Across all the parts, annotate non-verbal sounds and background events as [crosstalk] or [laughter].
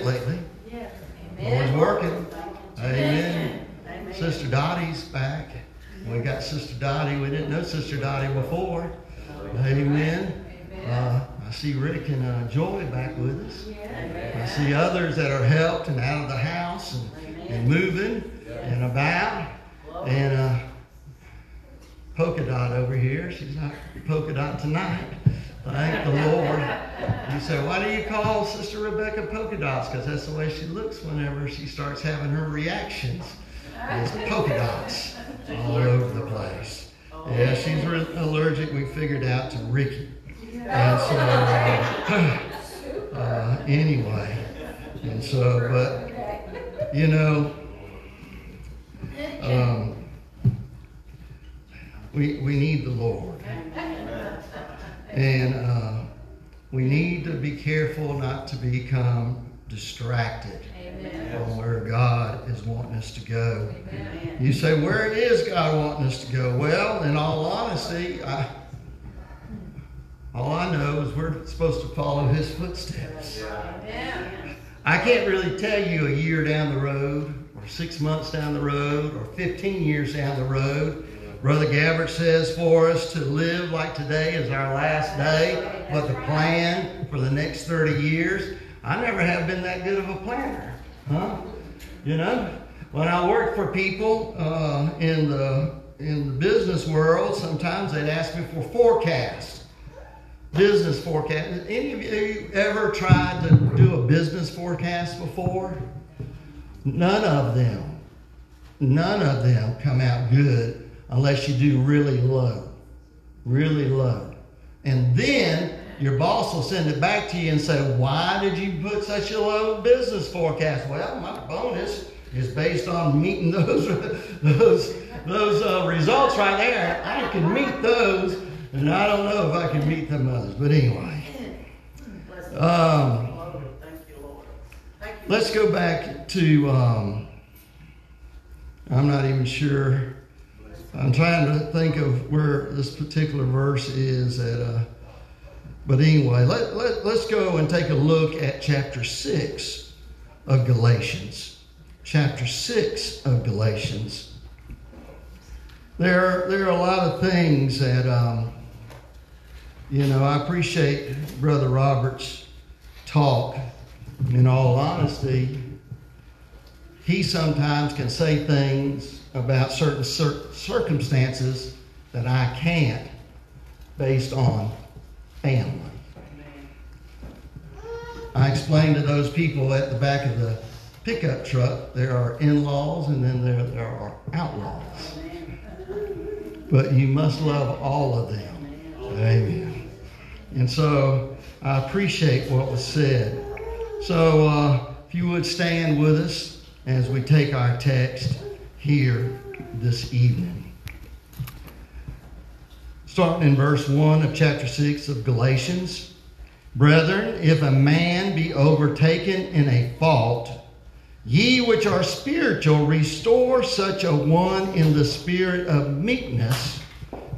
bit lately. Lord's working. Amen. Sister Dottie's back. We got Sister Dottie. We didn't know Sister Dottie before. Amen. Uh, I see Rick and uh, Joy back with us. I see others that are helped and out of the house and, and moving and about. And uh, Polka Dot over here. She's not Polka Dot tonight. Thank the Lord. You say, why do you call Sister Rebecca polka dots? Because that's the way she looks whenever she starts having her reactions. It's polka dots all over the place. Yeah, she's re- allergic, we figured out, to Ricky. And so, uh, [sighs] uh, anyway, and so, but, you know, um, we, we need the Lord. And uh, we need to be careful not to become distracted from where God is wanting us to go. You say, where is God wanting us to go? Well, in all honesty, I, all I know is we're supposed to follow His footsteps. I can't really tell you a year down the road, or six months down the road, or 15 years down the road. Brother Gabbard says for us to live like today is our last day, but the plan for the next 30 years. I never have been that good of a planner, huh? You know, when I worked for people uh, in the in the business world, sometimes they'd ask me for forecasts, business forecast. Any of you ever tried to do a business forecast before? None of them, none of them come out good unless you do really low, really low. And then your boss will send it back to you and say, Why did you put such a low business forecast? Well, my bonus is based on meeting [laughs] those, those, those uh, results right there. I can meet those, and I don't know if I can meet them others. But anyway. Um, let's go back to, um, I'm not even sure I'm trying to think of where this particular verse is at. Uh, but anyway, let, let, let's go and take a look at chapter 6 of Galatians. Chapter 6 of Galatians. There, there are a lot of things that, um, you know, I appreciate Brother Robert's talk. In all honesty, he sometimes can say things about certain cir- circumstances that I can't based on family. I explained to those people at the back of the pickup truck there are in laws and then there, there are outlaws. But you must love all of them. Amen. And so I appreciate what was said. So uh, if you would stand with us as we take our text here this evening. Starting in verse 1 of chapter 6 of Galatians. Brethren, if a man be overtaken in a fault, ye which are spiritual, restore such a one in the spirit of meekness,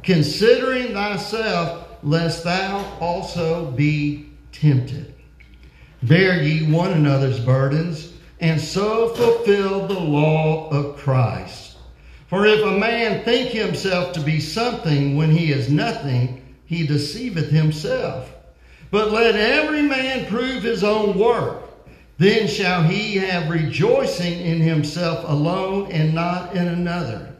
considering thyself, lest thou also be tempted. Bear ye one another's burdens, and so fulfill the law of Christ. For if a man think himself to be something when he is nothing, he deceiveth himself. But let every man prove his own work. Then shall he have rejoicing in himself alone and not in another.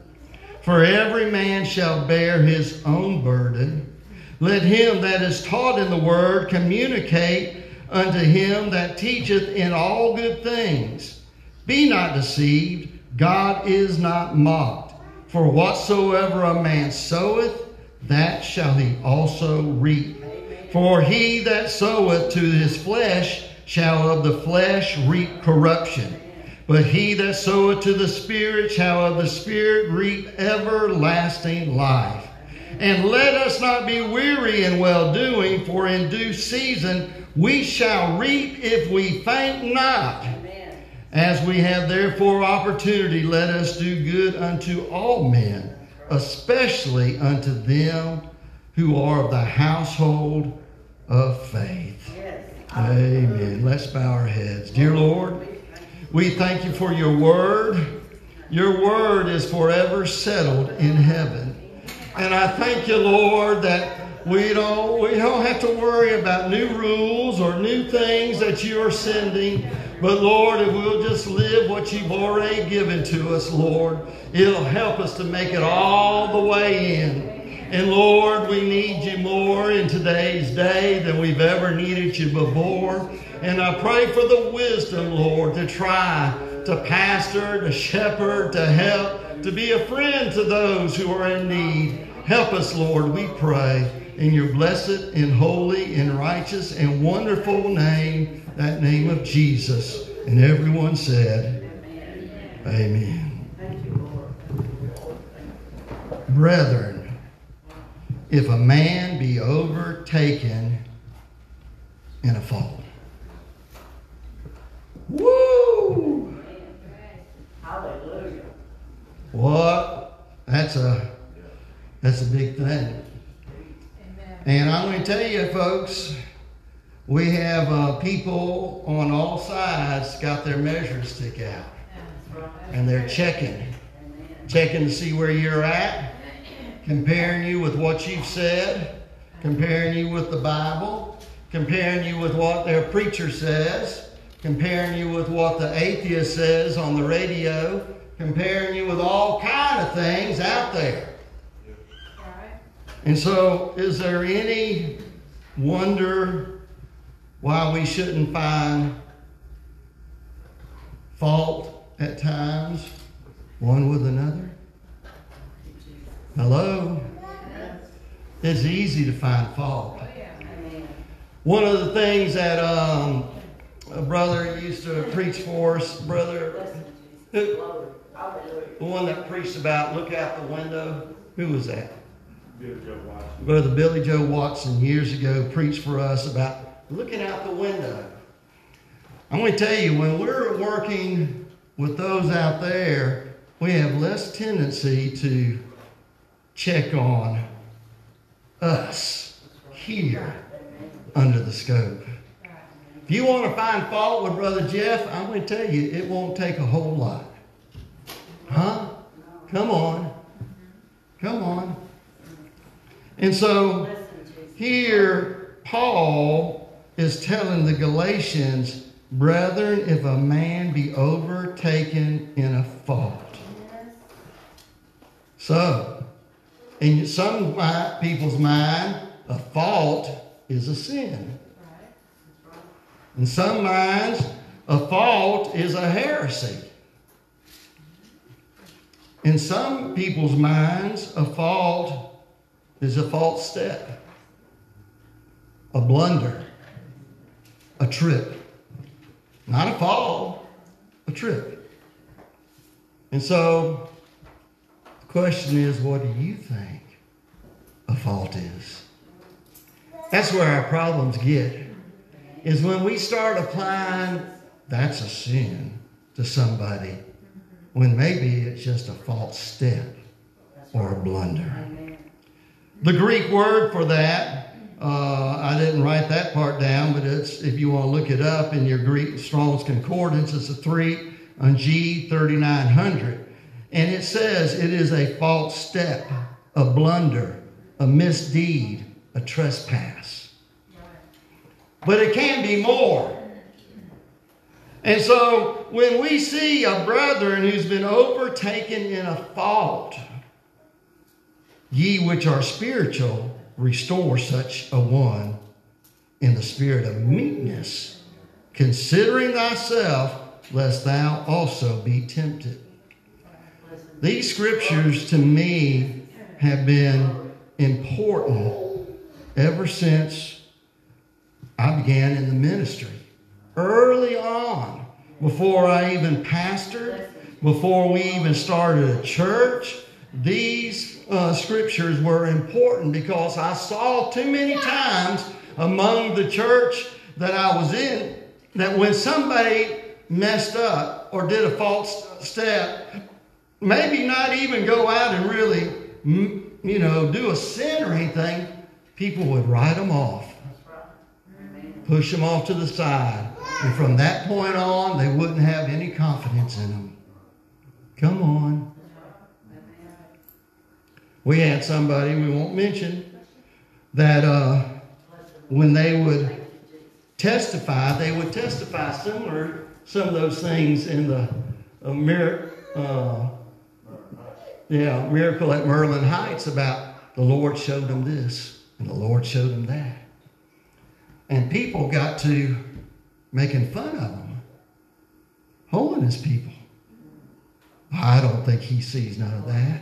For every man shall bear his own burden. Let him that is taught in the word communicate unto him that teacheth in all good things. Be not deceived, God is not mocked. For whatsoever a man soweth, that shall he also reap. For he that soweth to his flesh shall of the flesh reap corruption. But he that soweth to the Spirit shall of the Spirit reap everlasting life. And let us not be weary in well doing, for in due season we shall reap if we faint not. As we have therefore opportunity, let us do good unto all men, especially unto them who are of the household of faith. Amen. Let's bow our heads. Dear Lord, we thank you for your word. Your word is forever settled in heaven. And I thank you, Lord, that we don't, we don't have to worry about new rules or new things that you are sending. But Lord, if we'll just live what you've already given to us, Lord, it'll help us to make it all the way in. And Lord, we need you more in today's day than we've ever needed you before. And I pray for the wisdom, Lord, to try to pastor, to shepherd, to help, to be a friend to those who are in need. Help us, Lord, we pray in your blessed and holy and righteous and wonderful name, that name of Jesus. And everyone said, Amen. Amen. Brethren, if a man be overtaken in a fault. Woo! Hallelujah. What? That's a that's a big thing. And I'm going to tell you, folks, we have uh, people on all sides got their measure stick out. And they're checking, checking to see where you're at, comparing you with what you've said, comparing you with the Bible, comparing you with what their preacher says, comparing you with what the atheist says on the radio, comparing you with all kind of things out there. And so, is there any wonder why we shouldn't find fault at times one with another? Hello? It's easy to find fault. One of the things that um, a brother used to preach for us, brother, the one that preached about look out the window, who was that? Brother Billy Joe Watson years ago preached for us about looking out the window. I'm going to tell you, when we're working with those out there, we have less tendency to check on us here under the scope. If you want to find fault with Brother Jeff, I'm going to tell you, it won't take a whole lot. Huh? Come on. Come on. And so here, Paul is telling the Galatians, brethren, if a man be overtaken in a fault. So, in some people's mind, a fault is a sin. In some minds, a fault is a heresy. In some people's minds, a fault is a false step, a blunder, a trip. Not a fall, a trip. And so the question is what do you think a fault is? That's where our problems get, is when we start applying that's a sin to somebody when maybe it's just a false step or a blunder. The Greek word for that, uh, I didn't write that part down, but it's if you want to look it up in your Greek Strong's Concordance, it's a three on G 3900. And it says it is a false step, a blunder, a misdeed, a trespass. But it can be more. And so when we see a brother who's been overtaken in a fault, Ye which are spiritual, restore such a one in the spirit of meekness, considering thyself, lest thou also be tempted. These scriptures to me have been important ever since I began in the ministry. Early on, before I even pastored, before we even started a church. These uh, scriptures were important because I saw too many times among the church that I was in that when somebody messed up or did a false step, maybe not even go out and really, you know, do a sin or anything, people would write them off, push them off to the side. And from that point on, they wouldn't have any confidence in them. Come on. We had somebody, we won't mention, that uh, when they would testify, they would testify similar some of those things in the uh, mir- uh, yeah, miracle at Merlin Heights about the Lord showed them this and the Lord showed them that. And people got to making fun of them. Holiness people. I don't think he sees none of that.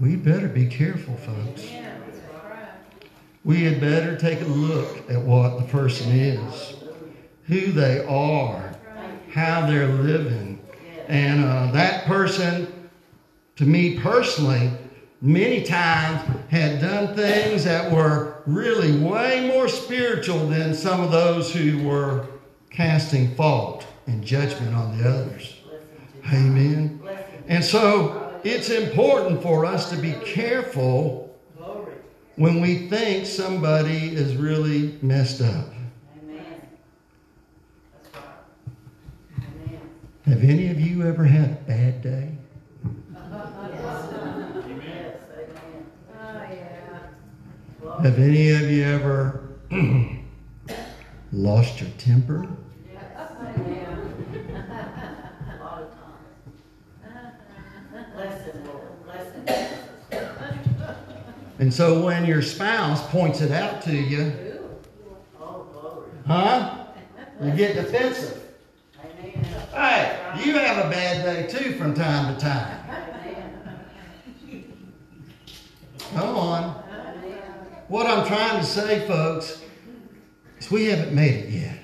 We better be careful, folks. We had better take a look at what the person is, who they are, how they're living. And uh, that person, to me personally, many times had done things that were really way more spiritual than some of those who were casting fault and judgment on the others. Amen. And so it's important for us to be careful when we think somebody is really messed up. Have any of you ever had a bad day? Have any of you ever [clears throat] lost your temper? And so when your spouse points it out to you, huh? You get defensive. Hey, you have a bad day too from time to time. Come on. What I'm trying to say, folks, is we haven't made it yet.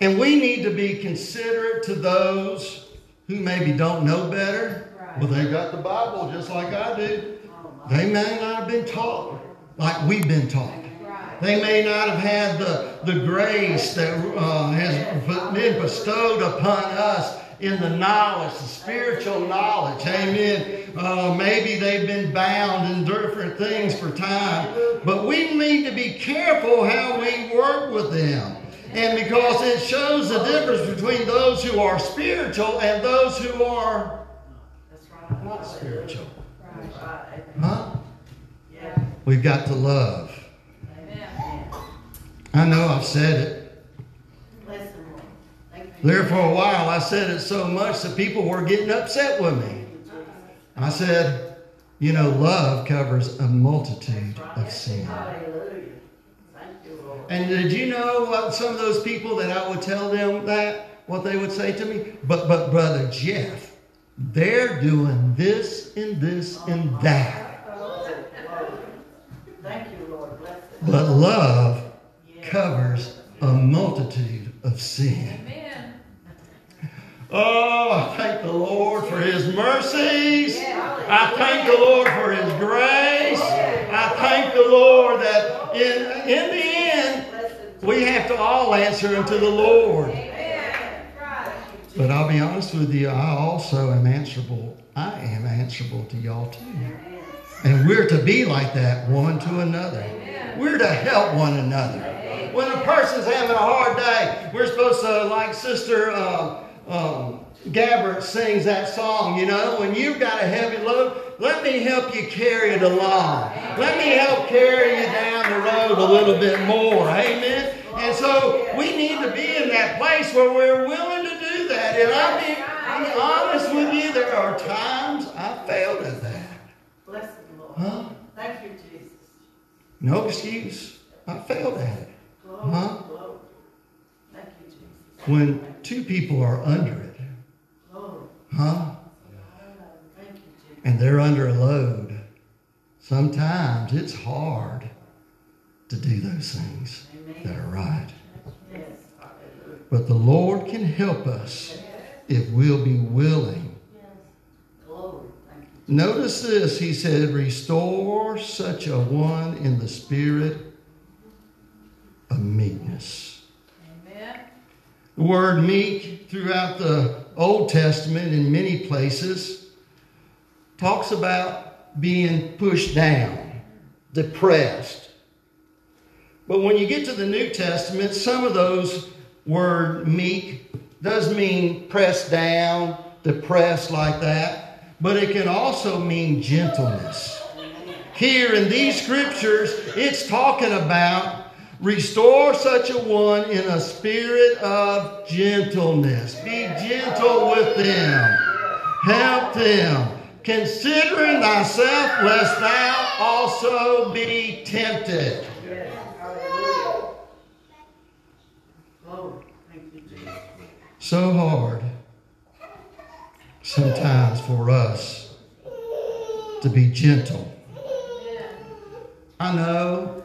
And we need to be considerate to those who maybe don't know better, but they got the Bible just like I do. They may not have been taught like we've been taught. They may not have had the, the grace that uh, has been bestowed upon us in the knowledge, the spiritual knowledge. Amen. Uh, maybe they've been bound in different things for time. But we need to be careful how we work with them. And because it shows the difference between those who are spiritual and those who are not spiritual. Huh? We've got to love. I know I've said it. There for a while, I said it so much that people were getting upset with me. I said, you know, love covers a multitude of sin. And did you know what some of those people that I would tell them that, what they would say to me? But, but, Brother Jeff, they're doing this and this and that. But love covers a multitude of sin. Oh, I thank the Lord for His mercies. I thank the Lord for His grace. I thank the Lord that in, in the end, we have to all answer unto the Lord. But I'll be honest with you, I also am answerable. I am answerable to y'all too. And we're to be like that one to another. We're to help one another. When a person's having a hard day, we're supposed to, like Sister uh, um, Gabbert sings that song, you know, when you've got a heavy load, let me help you carry it along. Let me help carry you down the road a little bit more. Amen. And so we need to be in that place where we're willing do that. And be, I'll be honest with you, there are times I failed at that. Bless the Lord. Huh? Thank you, Jesus. No excuse. I failed at it. Glory, Huh? glory. Thank you, Jesus. When two people are under it, Glory. huh? Thank you, Jesus. and they're under a load, sometimes it's hard to do those things that are right. But the Lord can help us if we'll be willing. Notice this. He said, Restore such a one in the spirit of meekness. Amen. The word meek throughout the Old Testament in many places talks about being pushed down, depressed. But when you get to the New Testament, some of those word meek does mean pressed down, depressed like that, but it can also mean gentleness. Here in these scriptures, it's talking about Restore such a one in a spirit of gentleness. Be gentle with them. Help them. Considering thyself, lest thou also be tempted. Yes. Hallelujah. Glory. Thank you, Jesus. So hard sometimes for us to be gentle. I know,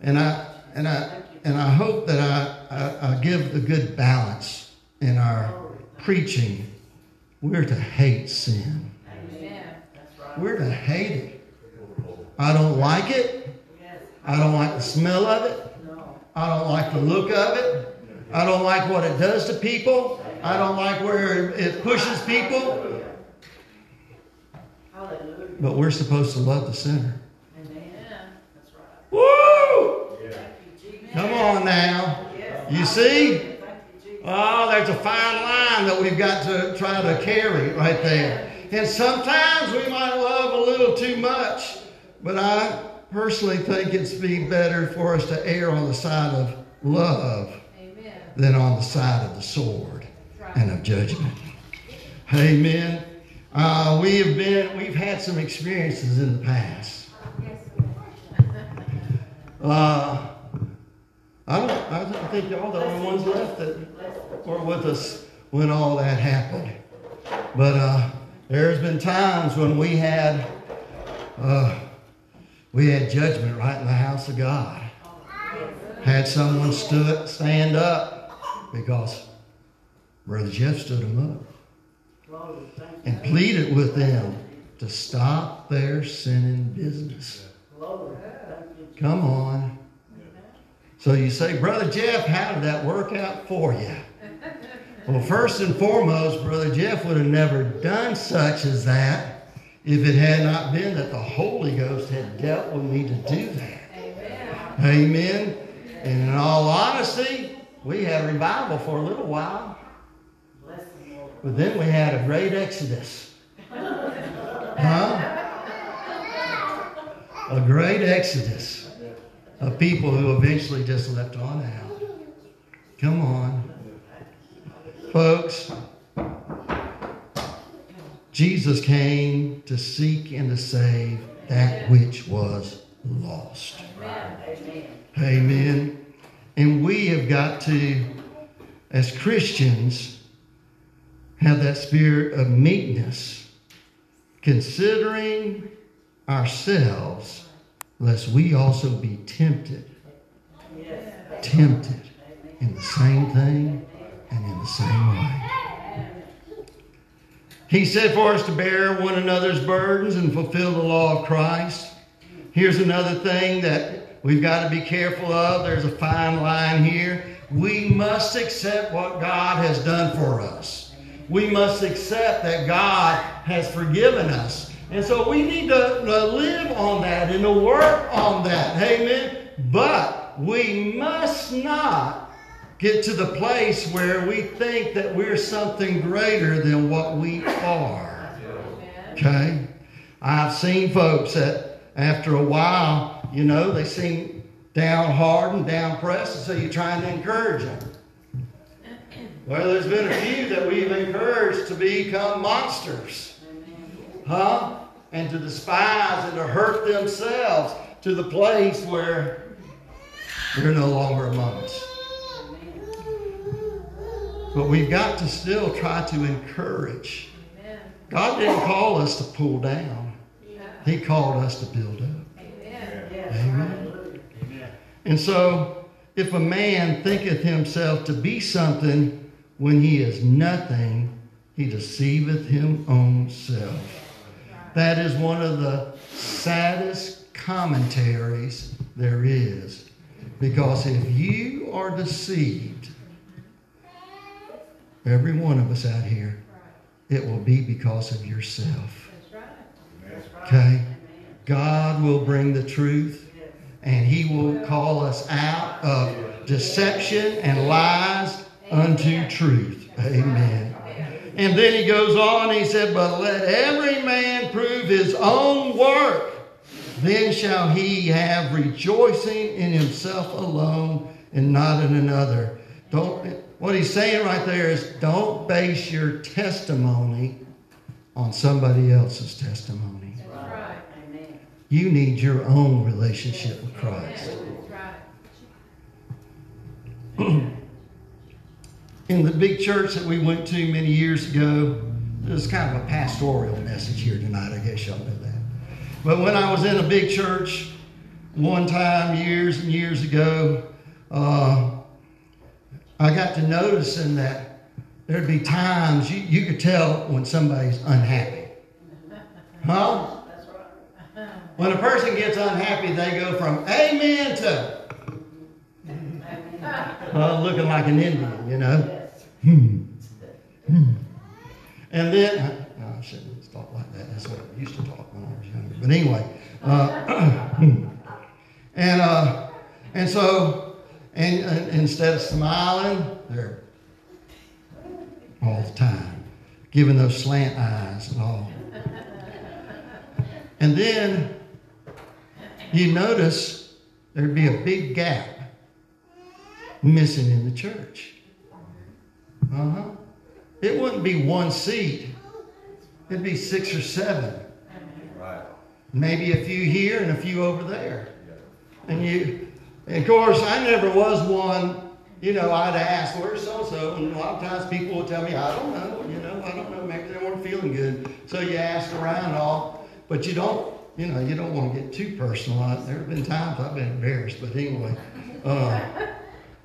and I and I and I hope that I, I, I give a good balance in our preaching. We're to hate sin. Right. We're to hate it. I don't like it. I don't like the smell of it. I don't like the look of it. I don't like what it does to people. I don't like where it pushes people. But we're supposed to love the sinner. That's right. Woo! Thank you, Jesus. Come on now. You see? Thank you, Jesus. Oh, there's a fine line that we've got to try to carry right there. And sometimes we might love a little too much, but I personally think it's be better for us to err on the side of love. Than on the side of the sword and of judgment. Amen. Uh, we have been, we've had some experiences in the past. Uh, I don't, I don't think y'all the only ones left that were with us when all that happened. But uh, there's been times when we had, uh, we had judgment right in the house of God. Had someone stood, stand up because Brother Jeff stood them up Glory. Thank you. and pleaded with them to stop their sinning business. Glory. Thank you, Jesus. Come on. So you say, Brother Jeff, how did that work out for you? [laughs] Well, first and foremost, Brother Jeff would have never done such as that if it had not been that the Holy Ghost had dealt with me to do that. Amen. And in all honesty, we had revival for a little while, Bless the Lord. but then we had a great exodus. Huh? A great exodus of people who eventually just left on out. Come on. Folks, Jesus came to seek and to save that which was lost. Amen. Amen. And we have got to, as Christians, have that spirit of meekness, considering ourselves, lest we also be tempted, Yes. tempted in the same thing and in the same way. He said for us to bear one another's burdens and fulfill the law of Christ. Here's another thing that we've got to be careful of. There's a fine line here. We must accept what God has done for us. We must accept that God has forgiven us. And so we need to, to live on that and to work on that. Amen. But we must not get to the place where we think that we're something greater than what we are. Okay? I've seen folks that after a while, you know, they seem down hard and down pressed, and so you're trying to encourage them. Well, there's been a few that we've encouraged to become monsters, huh? And to despise and to hurt themselves to the place where they're no longer among us. But we've got to still try to encourage. God didn't call us to pull down, He called us to build up. Amen. And so, if a man thinketh himself to be something when he is nothing, he deceiveth him own self. That is one of the saddest commentaries there is. Because if you are deceived, every one of us out here, it will be because of yourself. Okay? God will bring the truth and he will call us out of deception and lies unto truth. Amen. And then he goes on, he said, But let every man prove his own work, then shall he have rejoicing in himself alone and not in another. Don't what he's saying right there is don't base your testimony on somebody else's testimony. You need your own relationship with Christ. [clears throat] In the big church that we went to many years ago, there's kind of a pastoral message here tonight. I guess y'all know that. But when I was in a big church one time, years and years ago, uh, I got to noticing that there'd be times you, you could tell when somebody's unhappy. Huh? When a person gets unhappy, they go from amen to uh, looking like an Indian, you know. Hmm. Hmm. And then, no, I shouldn't talk like that. That's what I used to talk when I was younger. But anyway, uh, [clears throat] and uh, and so, and, and instead of smiling, they're all the time giving those slant eyes and all. And then you notice there'd be a big gap missing in the church. Uh huh. It wouldn't be one seat, it'd be six or seven. Right. Maybe a few here and a few over there. And you, and of course, I never was one, you know, I'd ask, where's so so? And a lot of times people would tell me, I don't know, you know, I don't know, maybe they weren't feeling good. So you ask around and all, but you don't, you know, you don't want to get too personal. I, there have been times I've been embarrassed, but anyway, uh,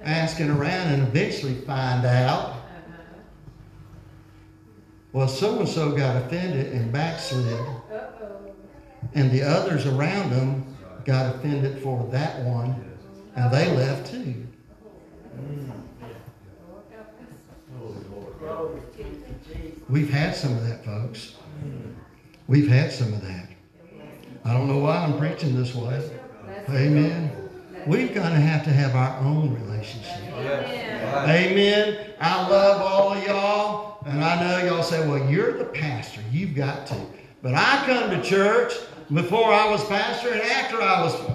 asking around and eventually find out, well, so and so got offended and backslid and the others around them got offended for that one, and they left too. Jesus. We've had some of that, folks. We've had some of that. I don't know why I'm preaching this way. Amen. We've got to have to have our own relationship. Amen. I love all of y'all, and I know y'all say, well, you're the pastor. You've got to. But I come to church before I was pastor and after I was,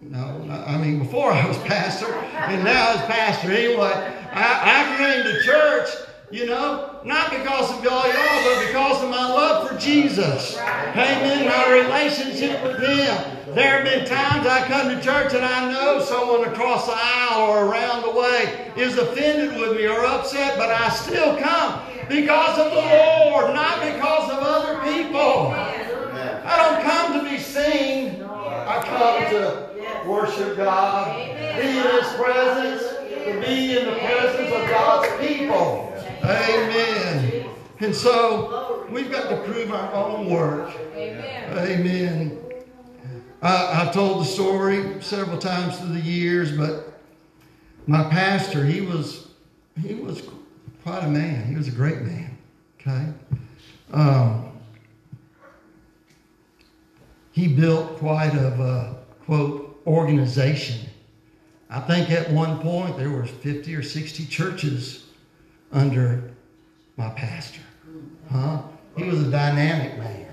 no, I mean, before I was [laughs] pastor and now as pastor. Anyway, I, I came to church, you know, not because of y'all, y'all, but because of my love for Jesus. Amen. My relationship with Him. There have been times I come to church and I know someone across the aisle or around the way is offended with me or upset, but I still come because of the Lord, not because of other people. I don't come to be seen. I come to worship God, be in His presence, to be in the presence of God's people. Amen. And so we've got to prove our own work. Amen. I, I've told the story several times through the years, but my pastor, he was he was quite a man. He was a great man. Okay. Um, he built quite of a quote organization. I think at one point there were 50 or 60 churches under my pastor. Huh? He was a dynamic man.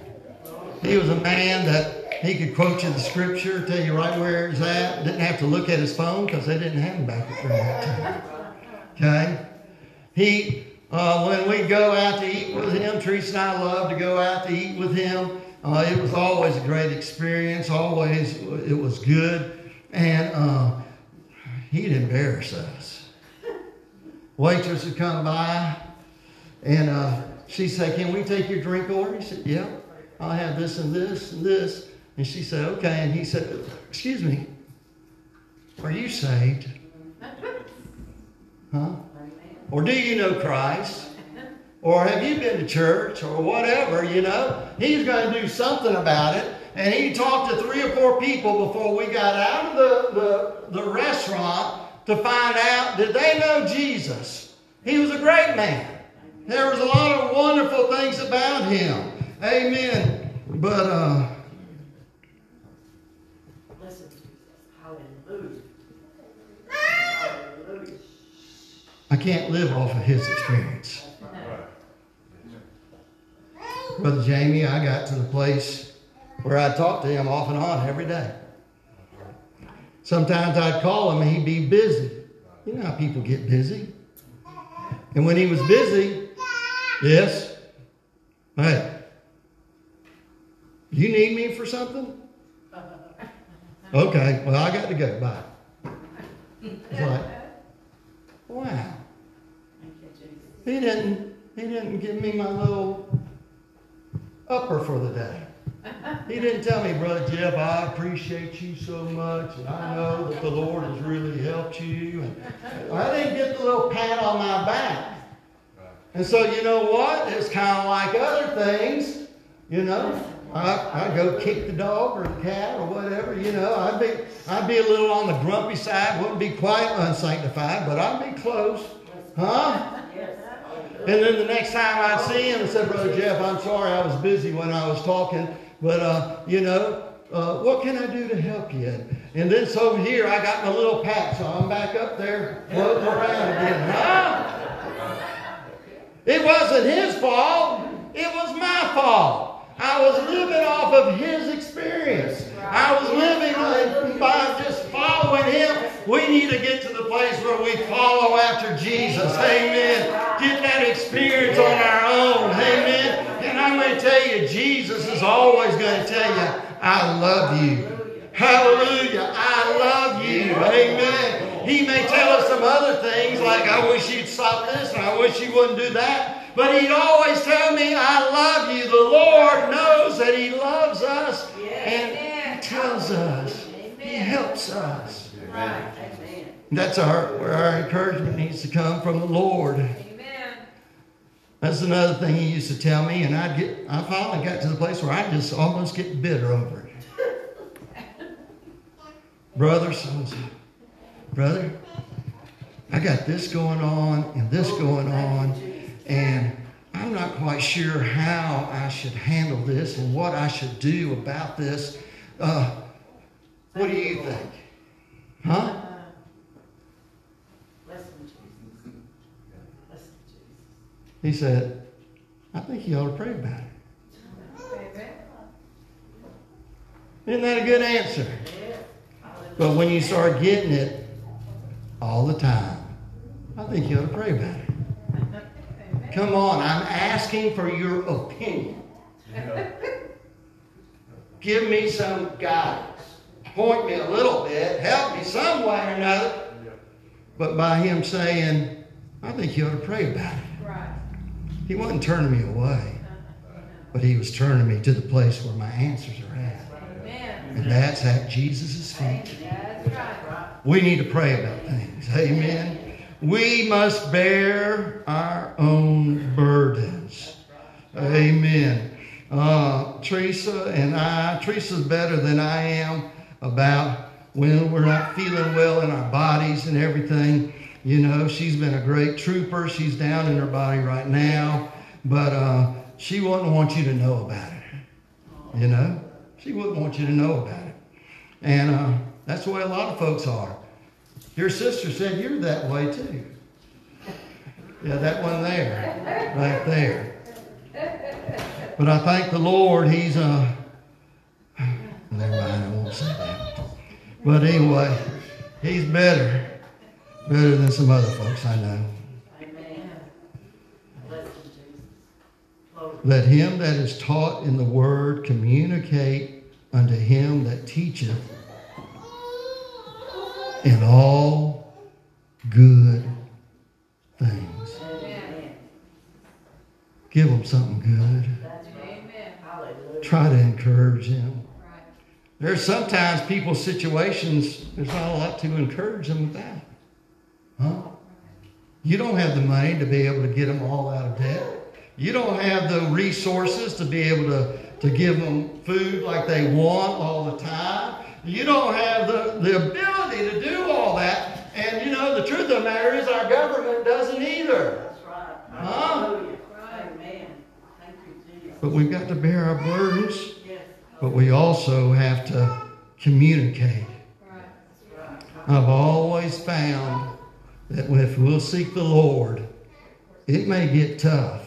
He was a man that he could quote you the scripture, tell you right where it's at. Didn't have to look at his phone because they didn't have him back at that time. Okay? He, uh, when we go out to eat with him, Teresa and I love to go out to eat with him. Uh, it was always a great experience. Always, it was good, and uh, he'd embarrass us. Waitress would come by, and uh, she'd say, "Can we take your drink order?" He said, "Yeah, I'll have this and this and this." And she said, "Okay." And he said, "Excuse me, are you saved?" Huh? Or do you know Christ? Or have you been to church or whatever, you know? He's going to do something about it. And he talked to three or four people before we got out of the, the, the restaurant to find out did they know Jesus? He was a great man. There was a lot of wonderful things about him. Amen. But uh, Listen, Jesus. Hallelujah. Hallelujah. I can't live off of his experience. Brother Jamie, I got to the place where I talked to him off and on every day. Sometimes I'd call him and he'd be busy. You know how people get busy. And when he was busy, yes, hey, you need me for something? Okay, well, I got to go. Bye. It's like, wow. He didn't. He didn't give me my little upper for the day. He didn't tell me, brother Jeff, I appreciate you so much, and I know that the Lord has really helped you. And I didn't get the little pat on my back. And so you know what? It's kind of like other things. You know, I I go kick the dog or the cat or whatever. You know, I'd be I'd be a little on the grumpy side. Wouldn't be quite unsanctified, but I'd be close, huh? Yes. And then the next time I'd see him, I said, Brother Jeff, I'm sorry I was busy when I was talking, but, uh, you know, uh, what can I do to help you? And, then so here I got my little pat, so I'm back up there floating around again. Huh? It wasn't his fault. It was my fault. I was living off of his experience. I was living by just following him. We need to get to the place where we follow after Jesus. Amen. Get that experience on our own. Amen. I'm going to tell you, Jesus is always going to tell you, I love you. Hallelujah. I love you. Amen. He may tell us some other things like, I wish you'd stop this and I wish you wouldn't do that. But he'd always tell me, I love you. The Lord knows that he loves us and he tells us. He helps us. Right. That's our, where our encouragement needs to come from the Lord. That's another thing he used to tell me, and I'd get I finally got to the place where I just almost get bitter over it. brother, so, brother, I got this going on and this going on, and I'm not quite sure how I should handle this and what I should do about this. Uh, what do you think? Huh? Listen, Jesus. Listen, Jesus. He said, I think you ought to pray about it. Isn't that a good answer? But when you start getting it all the time, I think you ought to pray about it. Come on, I'm asking for your opinion. Give me some guidance. Point me a little bit. Help me some way or another. But by him saying, I think you ought to pray about it. He wasn't turning me away, but he was turning me to the place where my answers are at. And that's at Jesus' feet. We need to pray about things. Amen. We must bear our own burdens. Amen. Uh, Teresa and I, Teresa's better than I am about when we're not feeling well in our bodies and everything. You know, she's been a great trooper. She's down in her body right now, but uh, she wouldn't want you to know about it. You know, she wouldn't want you to know about it. And uh, that's the way a lot of folks are. Your sister said you're that way too. Yeah, that one there, right there. But I thank the Lord, He's uh [sighs] never mind, I won't say that. But anyway, He's better, better than some other folks I know. Let him that is taught in the word communicate unto him that teacheth in all good things. Amen. Give him something good. Try to encourage him. Right. There's sometimes people's situations, there's not a lot to encourage them about. Huh? You don't have the money to be able to get them all out of debt. You don't have the resources to be able to, to give them food like they want all the time. You don't have the, the ability to do all that. And you know, the truth of the matter is our government doesn't either. That's right. Huh? Hallelujah. Amen. Thank you, Jesus. But we've got to bear our burdens, Yes. but we also have to communicate. Right. Right. I've always found that if we'll seek the Lord, it may get tough.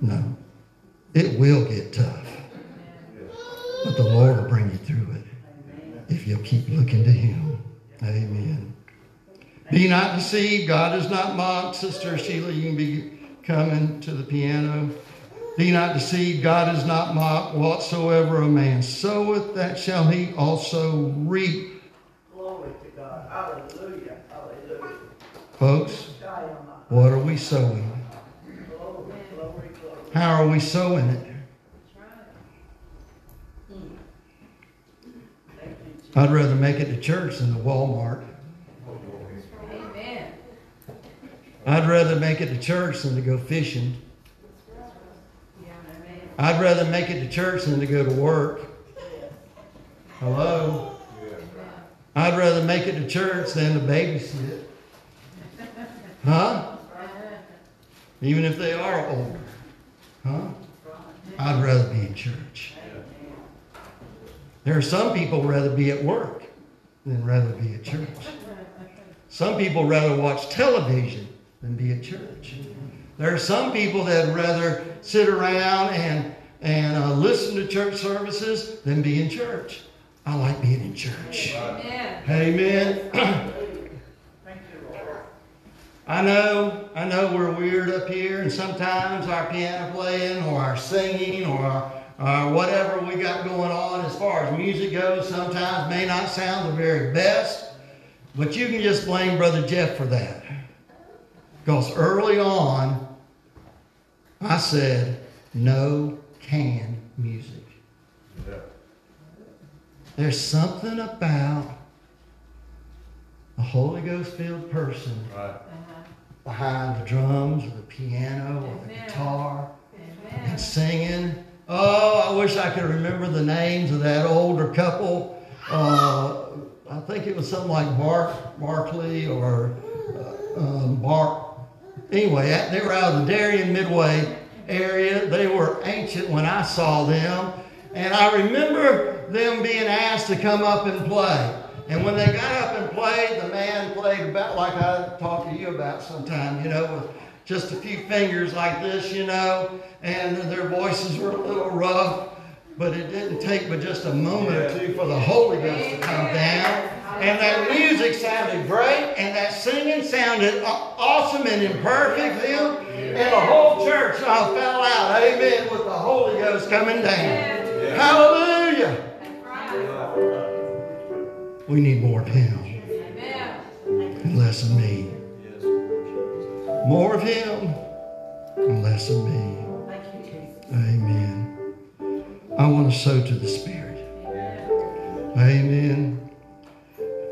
No, it will get tough. But the Lord will bring you through it if you'll keep looking to Him. Amen. Be not deceived. God is not mocked. Sister Sheila, you can be coming to the piano. Be not deceived. God is not mocked. Whatsoever a man soweth, that shall he also reap. Glory to God. Hallelujah. Folks, what are we sowing? How are we sowing it? I'd rather make it to church than to Walmart. I'd rather make it to church than to go fishing. I'd rather make it to church than to go to work. Hello? I'd rather make it to church than to babysit. Huh? Even if they are older. Huh? I'd rather be in church. There are some people rather be at work than rather be at church. Some people rather watch television than be at church. There are some people that rather sit around and and uh, listen to church services than be in church. I like being in church. Amen. Amen. [clears throat] I know, I know we're weird up here, and sometimes our piano playing or our singing or our, whatever we got going on as far as music goes sometimes may not sound the very best, but you can just blame Brother Jeff for that. Because early on, I said, no can music. There's something about a Holy Ghost filled person Uh-huh. Behind the drums or the piano or the guitar Amen. and singing. Oh, I wish I could remember the names of that older couple. Uh, I think it was something like Bark, Barkley or uh, um, Bark. Anyway, they were out of the Darien Midway area. They were ancient when I saw them. And I remember them being asked to come up and play. And when they got up and played, the man played about like I talk to you about sometime, you know, with just a few fingers like this, you know, and their voices were a little rough, but it didn't take but just a moment or two for the Holy Ghost to come down. And that music sounded great, and that singing sounded awesome and imperfect, Them and the whole church uh, fell out, amen, with the Holy Ghost coming down. Hallelujah! We need more of Him and less of me. More of Him and less of me. Amen. I want to sow to the Spirit. Amen.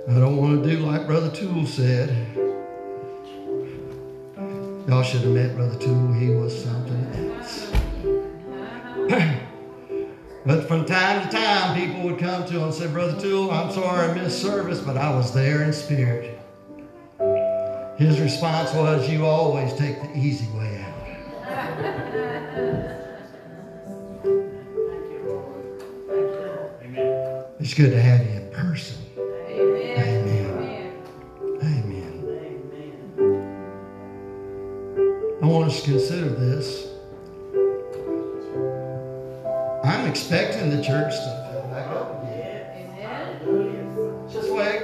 I don't want to do like Brother Toole said. Y'all should have met Brother Toole. He was something else. [clears throat] But from time to time, people would come to him and say, Brother Toole, I'm sorry I missed service, but I was there in spirit. His response was, You always take the easy way out. It's good to have you in person. Amen. Amen. Amen. Amen. I want us to consider this. I'm expecting the church to fill back up again. Amen. Just wait.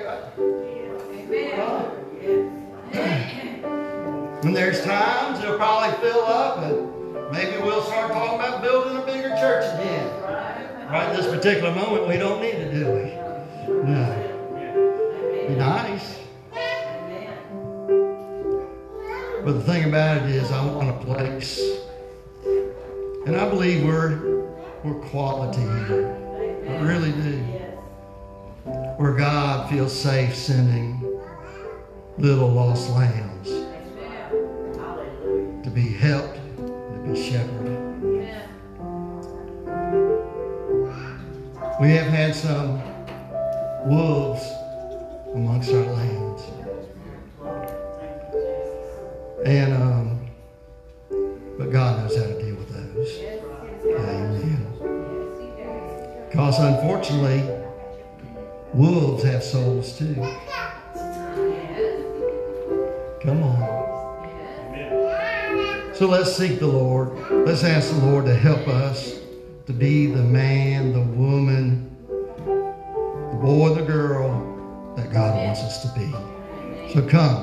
Amen. When there's times it'll probably fill up, and maybe we'll start talking about building a bigger church again. Right in this particular moment, we don't need it, do we? No. Be nice. But the thing about it is, I want a place, and I believe we're we're quality here. I really do. Where God feels safe sending little lost lambs to be helped, to be shepherded. We have had some wolves seek the Lord. Let's ask the Lord to help us to be the man, the woman, the boy, the girl that God wants us to be. So come.